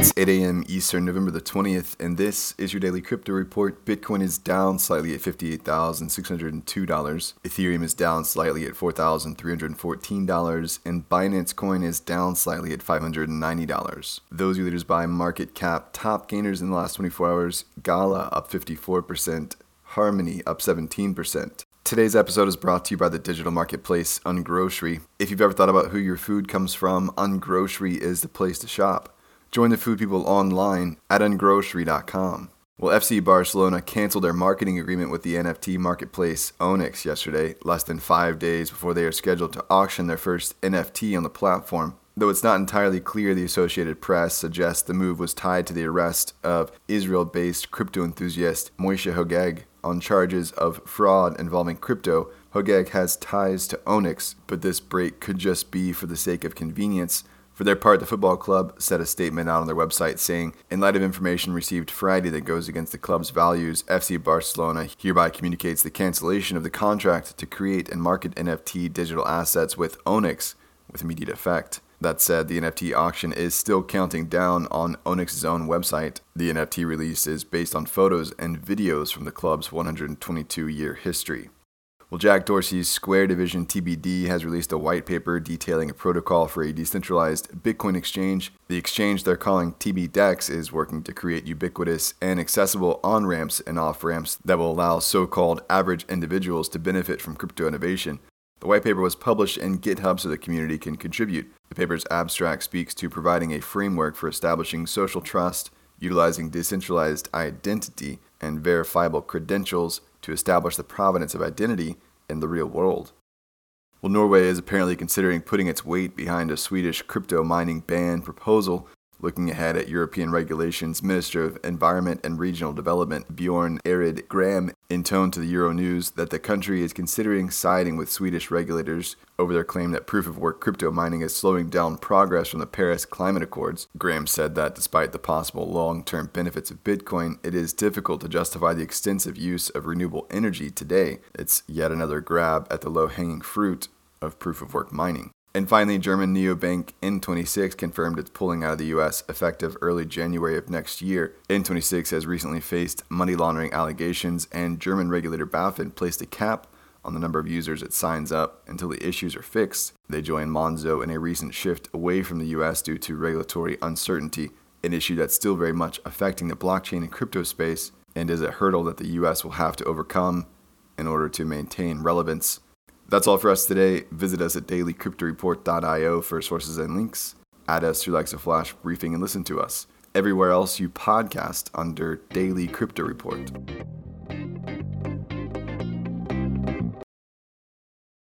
It's 8 a.m. Eastern, November the 20th, and this is your daily crypto report. Bitcoin is down slightly at $58,602. Ethereum is down slightly at $4,314, and Binance Coin is down slightly at $590. Those are leaders by market cap. Top gainers in the last 24 hours Gala up 54%, Harmony up 17%. Today's episode is brought to you by the digital marketplace Ungrocery. If you've ever thought about who your food comes from, Ungrocery is the place to shop. Join the food people online at ungrocery.com. Well, FC Barcelona canceled their marketing agreement with the NFT marketplace Ownix yesterday, less than five days before they are scheduled to auction their first NFT on the platform. Though it's not entirely clear, the Associated Press suggests the move was tied to the arrest of Israel based crypto enthusiast Moishe Hogeg on charges of fraud involving crypto. Hogeg has ties to Ownix, but this break could just be for the sake of convenience for their part, the football club set a statement out on their website saying, In light of information received Friday that goes against the club's values, FC Barcelona hereby communicates the cancellation of the contract to create and market NFT digital assets with Ownix with immediate effect. That said, the NFT auction is still counting down on Ownix's own website. The NFT release is based on photos and videos from the club's 122 year history. Well, Jack Dorsey's Square Division TBD has released a white paper detailing a protocol for a decentralized Bitcoin exchange. The exchange they're calling TBDEX is working to create ubiquitous and accessible on ramps and off ramps that will allow so called average individuals to benefit from crypto innovation. The white paper was published in GitHub so the community can contribute. The paper's abstract speaks to providing a framework for establishing social trust, utilizing decentralized identity and verifiable credentials to establish the provenance of identity in the real world. Well, Norway is apparently considering putting its weight behind a Swedish crypto mining ban proposal Looking ahead at European regulations, Minister of Environment and Regional Development Bjorn Arild Gram intoned to the Euronews that the country is considering siding with Swedish regulators over their claim that proof of work crypto mining is slowing down progress from the Paris Climate Accords. Gram said that despite the possible long term benefits of Bitcoin, it is difficult to justify the extensive use of renewable energy today. It's yet another grab at the low hanging fruit of proof of work mining. And finally, German neobank N26 confirmed it's pulling out of the US effective early January of next year. N26 has recently faced money laundering allegations, and German regulator BaFin placed a cap on the number of users it signs up until the issues are fixed. They join Monzo in a recent shift away from the US due to regulatory uncertainty, an issue that's still very much affecting the blockchain and crypto space and is a hurdle that the US will have to overcome in order to maintain relevance that's all for us today. Visit us at dailycryptoreport.io for sources and links. Add us through Alexa Flash Briefing and listen to us everywhere else you podcast under Daily Crypto Report.